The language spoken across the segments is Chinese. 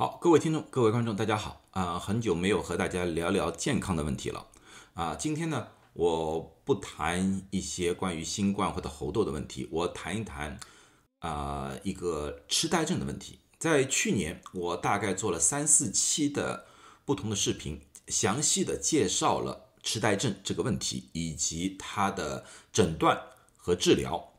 好，各位听众、各位观众，大家好啊！很久没有和大家聊聊健康的问题了啊！今天呢，我不谈一些关于新冠或者猴痘的问题，我谈一谈啊一个痴呆症的问题。在去年，我大概做了三四期的不同的视频，详细的介绍了痴呆症这个问题以及它的诊断和治疗。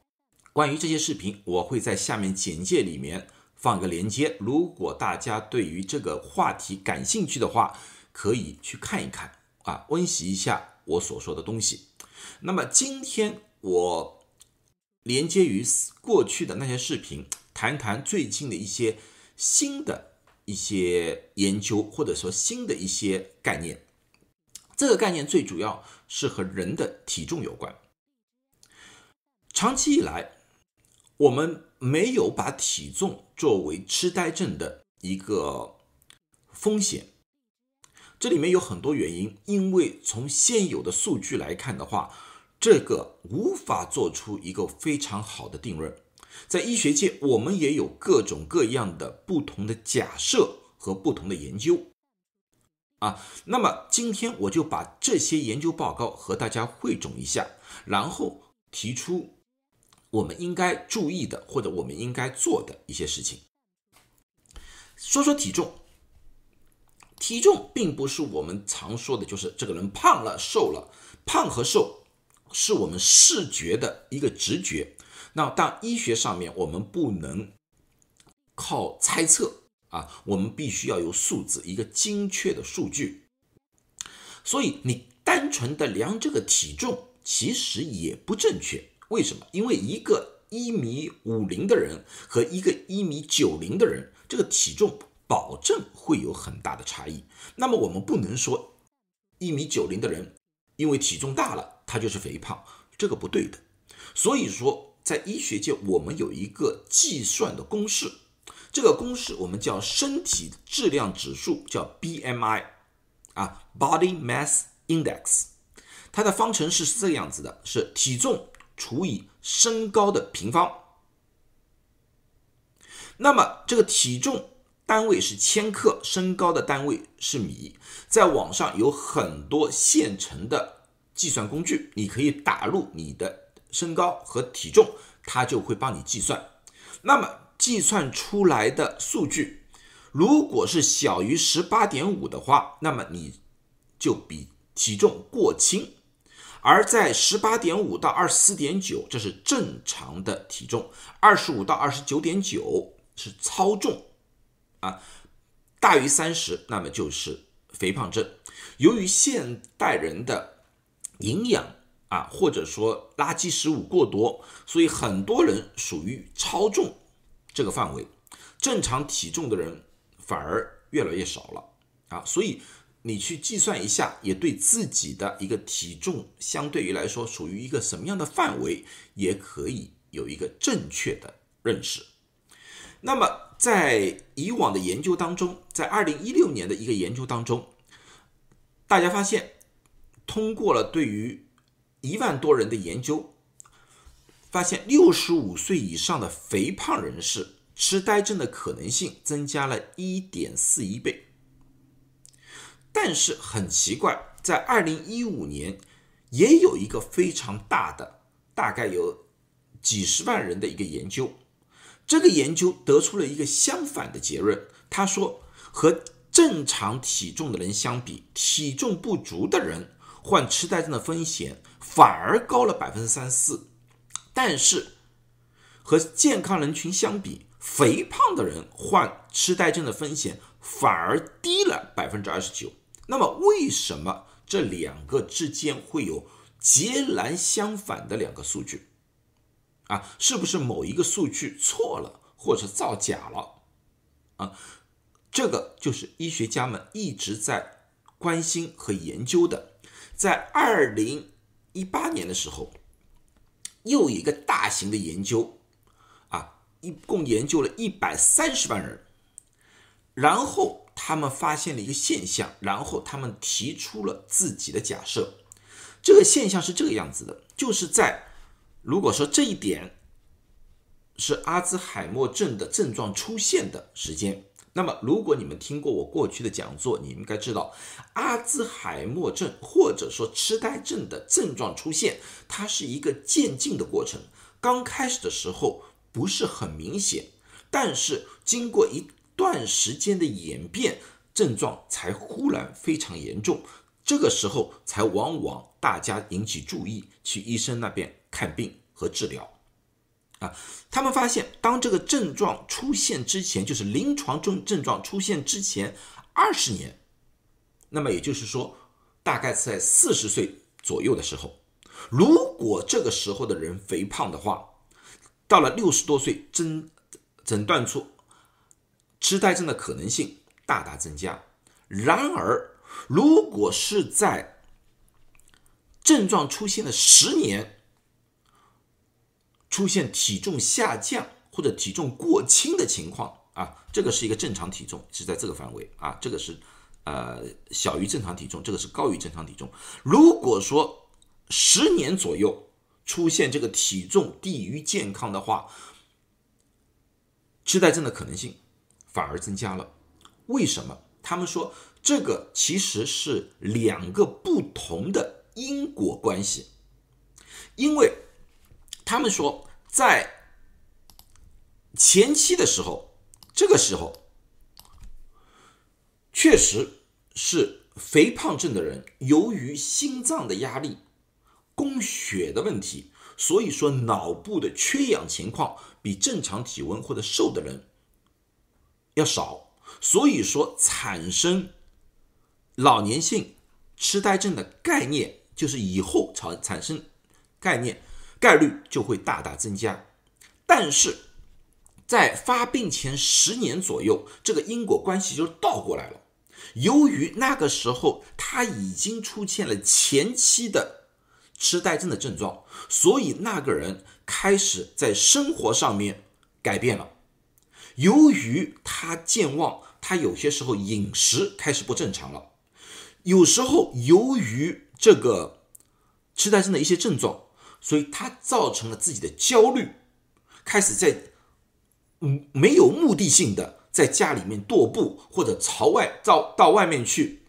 关于这些视频，我会在下面简介里面。放一个连接，如果大家对于这个话题感兴趣的话，可以去看一看啊，温习一下我所说的东西。那么今天我连接于过去的那些视频，谈谈最近的一些新的一些研究，或者说新的一些概念。这个概念最主要是和人的体重有关。长期以来，我们没有把体重作为痴呆症的一个风险，这里面有很多原因。因为从现有的数据来看的话，这个无法做出一个非常好的定论。在医学界，我们也有各种各样的不同的假设和不同的研究。啊，那么今天我就把这些研究报告和大家汇总一下，然后提出。我们应该注意的，或者我们应该做的一些事情。说说体重，体重并不是我们常说的，就是这个人胖了、瘦了。胖和瘦是我们视觉的一个直觉。那当医学上面，我们不能靠猜测啊，我们必须要有数字，一个精确的数据。所以你单纯的量这个体重，其实也不正确。为什么？因为一个一米五零的人和一个一米九零的人，这个体重保证会有很大的差异。那么我们不能说一米九零的人因为体重大了，他就是肥胖，这个不对的。所以说，在医学界，我们有一个计算的公式，这个公式我们叫身体质量指数，叫 BMI 啊，Body Mass Index，它的方程式是这个样子的，是体重。除以身高的平方，那么这个体重单位是千克，身高的单位是米。在网上有很多现成的计算工具，你可以打入你的身高和体重，它就会帮你计算。那么计算出来的数据，如果是小于十八点五的话，那么你就比体重过轻。而在十八点五到二十四点九，这是正常的体重；二十五到二十九点九是超重，啊，大于三十，那么就是肥胖症。由于现代人的营养啊，或者说垃圾食物过多，所以很多人属于超重这个范围，正常体重的人反而越来越少了啊，所以。你去计算一下，也对自己的一个体重相对于来说属于一个什么样的范围，也可以有一个正确的认识。那么在以往的研究当中，在二零一六年的一个研究当中，大家发现，通过了对于一万多人的研究，发现六十五岁以上的肥胖人士痴呆症的可能性增加了一点四一倍。但是很奇怪，在二零一五年，也有一个非常大的，大概有几十万人的一个研究，这个研究得出了一个相反的结论。他说，和正常体重的人相比，体重不足的人患痴呆症的风险反而高了百分之三四，但是和健康人群相比，肥胖的人患痴呆症的风险反而低了百分之二十九。那么，为什么这两个之间会有截然相反的两个数据？啊，是不是某一个数据错了，或者造假了？啊，这个就是医学家们一直在关心和研究的。在二零一八年的时候，又一个大型的研究，啊，一共研究了一百三十万人，然后。他们发现了一个现象，然后他们提出了自己的假设。这个现象是这个样子的，就是在如果说这一点是阿兹海默症的症状出现的时间，那么，如果你们听过我过去的讲座，你应该知道，阿兹海默症或者说痴呆症的症状出现，它是一个渐进的过程。刚开始的时候不是很明显，但是经过一段时间的演变，症状才忽然非常严重。这个时候才往往大家引起注意，去医生那边看病和治疗。啊，他们发现，当这个症状出现之前，就是临床症症状出现之前二十年，那么也就是说，大概在四十岁左右的时候，如果这个时候的人肥胖的话，到了六十多岁，诊诊断出痴呆症的可能性大大增加。然而，如果是在症状出现了十年，出现体重下降或者体重过轻的情况啊，这个是一个正常体重，是在这个范围啊，这个是呃小于正常体重，这个是高于正常体重。如果说十年左右出现这个体重低于健康的话，痴呆症的可能性反而增加了。为什么？他们说这个其实是两个不同的因果关系，因为。他们说，在前期的时候，这个时候确实是肥胖症的人，由于心脏的压力、供血的问题，所以说脑部的缺氧情况比正常体温或者瘦的人要少，所以说产生老年性痴呆症的概念，就是以后产产生概念。概率就会大大增加，但是在发病前十年左右，这个因果关系就倒过来了。由于那个时候他已经出现了前期的痴呆症的症状，所以那个人开始在生活上面改变了。由于他健忘，他有些时候饮食开始不正常了。有时候由于这个痴呆症的一些症状。所以他造成了自己的焦虑，开始在嗯没有目的性的在家里面踱步，或者朝外到到外面去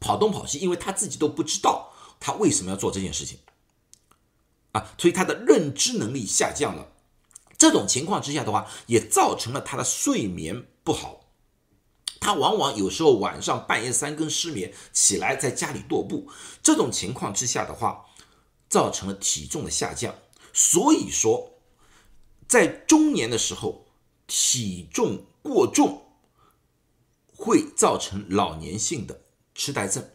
跑东跑西，因为他自己都不知道他为什么要做这件事情啊，所以他的认知能力下降了。这种情况之下的话，也造成了他的睡眠不好，他往往有时候晚上半夜三更失眠，起来在家里踱步。这种情况之下的话。造成了体重的下降，所以说，在中年的时候，体重过重会造成老年性的痴呆症。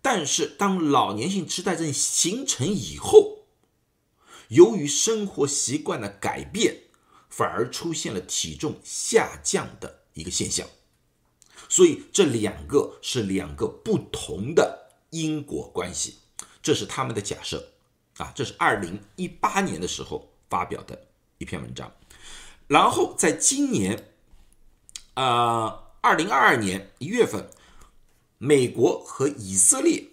但是，当老年性痴呆症形成以后，由于生活习惯的改变，反而出现了体重下降的一个现象。所以，这两个是两个不同的因果关系，这是他们的假设。啊，这是二零一八年的时候发表的一篇文章，然后在今年，呃，二零二二年一月份，美国和以色列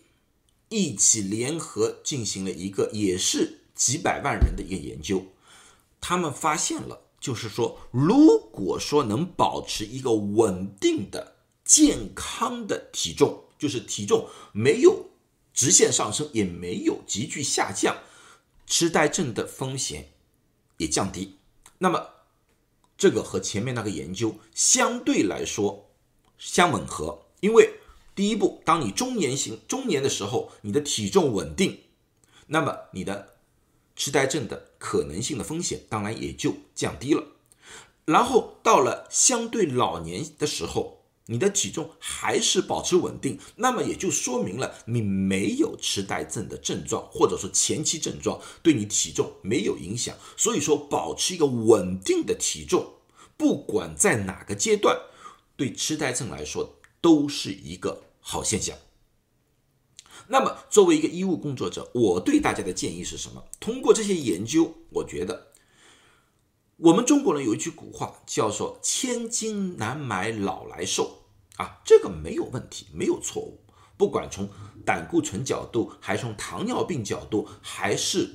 一起联合进行了一个也是几百万人的一个研究，他们发现了，就是说，如果说能保持一个稳定的健康的体重，就是体重没有。直线上升也没有急剧下降，痴呆症的风险也降低。那么，这个和前面那个研究相对来说相吻合，因为第一步，当你中年型中年的时候，你的体重稳定，那么你的痴呆症的可能性的风险当然也就降低了。然后到了相对老年的时候。你的体重还是保持稳定，那么也就说明了你没有痴呆症的症状，或者说前期症状对你体重没有影响。所以说，保持一个稳定的体重，不管在哪个阶段，对痴呆症来说都是一个好现象。那么，作为一个医务工作者，我对大家的建议是什么？通过这些研究，我觉得。我们中国人有一句古话，叫做“千金难买老来瘦”，啊，这个没有问题，没有错误。不管从胆固醇角度，还是从糖尿病角度，还是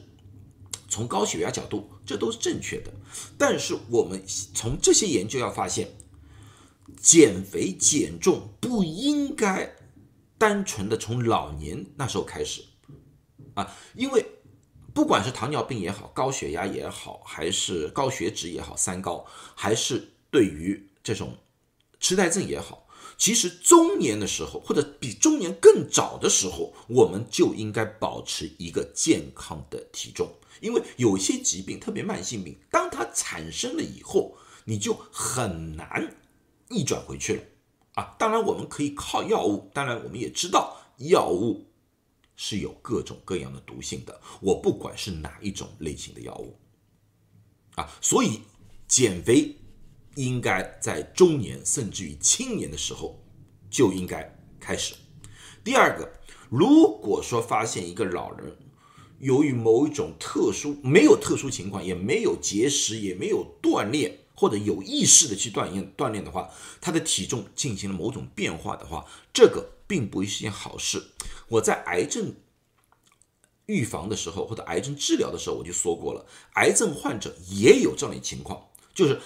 从高血压角度，这都是正确的。但是我们从这些研究要发现，减肥减重不应该单纯的从老年那时候开始。啊，因为不管是糖尿病也好，高血压也好，还是高血脂也好，三高，还是对于这种痴呆症也好，其实中年的时候，或者比中年更早的时候，我们就应该保持一个健康的体重，因为有些疾病，特别慢性病，当它产生了以后，你就很难逆转回去了。啊。当然，我们可以靠药物，当然我们也知道药物是有各种各样的毒性的，我不管是哪一种类型的药物啊，所以减肥。应该在中年甚至于青年的时候就应该开始。第二个，如果说发现一个老人由于某一种特殊、没有特殊情况，也没有节食，也没有锻炼，或者有意识的去锻炼锻炼的话，他的体重进行了某种变化的话，这个并不是一件好事。我在癌症预防的时候，或者癌症治疗的时候，我就说过了，癌症患者也有这样的情况，就是。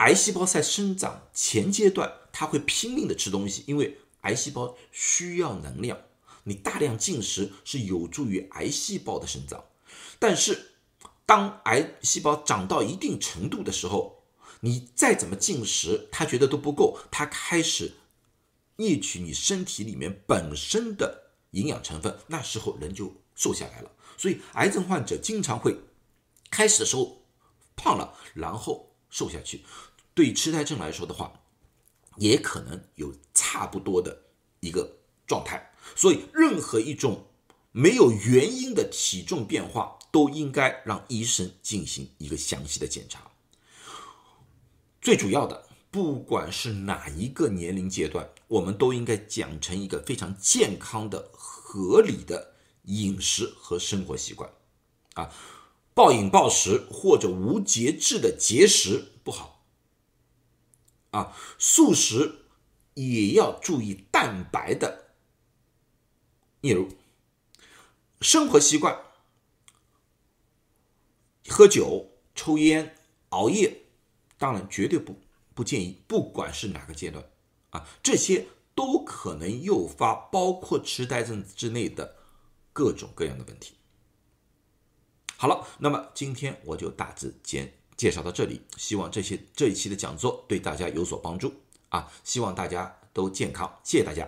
癌细胞在生长前阶段，它会拼命的吃东西，因为癌细胞需要能量。你大量进食是有助于癌细胞的生长，但是当癌细胞长到一定程度的时候，你再怎么进食，他觉得都不够，他开始摄取你身体里面本身的营养成分，那时候人就瘦下来了。所以癌症患者经常会开始的时候胖了，然后瘦下去。对痴呆症来说的话，也可能有差不多的一个状态，所以任何一种没有原因的体重变化，都应该让医生进行一个详细的检查。最主要的，不管是哪一个年龄阶段，我们都应该养成一个非常健康的、合理的饮食和生活习惯。啊，暴饮暴食或者无节制的节食不好。啊，素食也要注意蛋白的摄入。生活习惯，喝酒、抽烟、熬夜，当然绝对不不建议。不管是哪个阶段，啊，这些都可能诱发包括痴呆症之内的各种各样的问题。好了，那么今天我就大致简。介绍到这里，希望这些这一期的讲座对大家有所帮助啊！希望大家都健康，谢谢大家。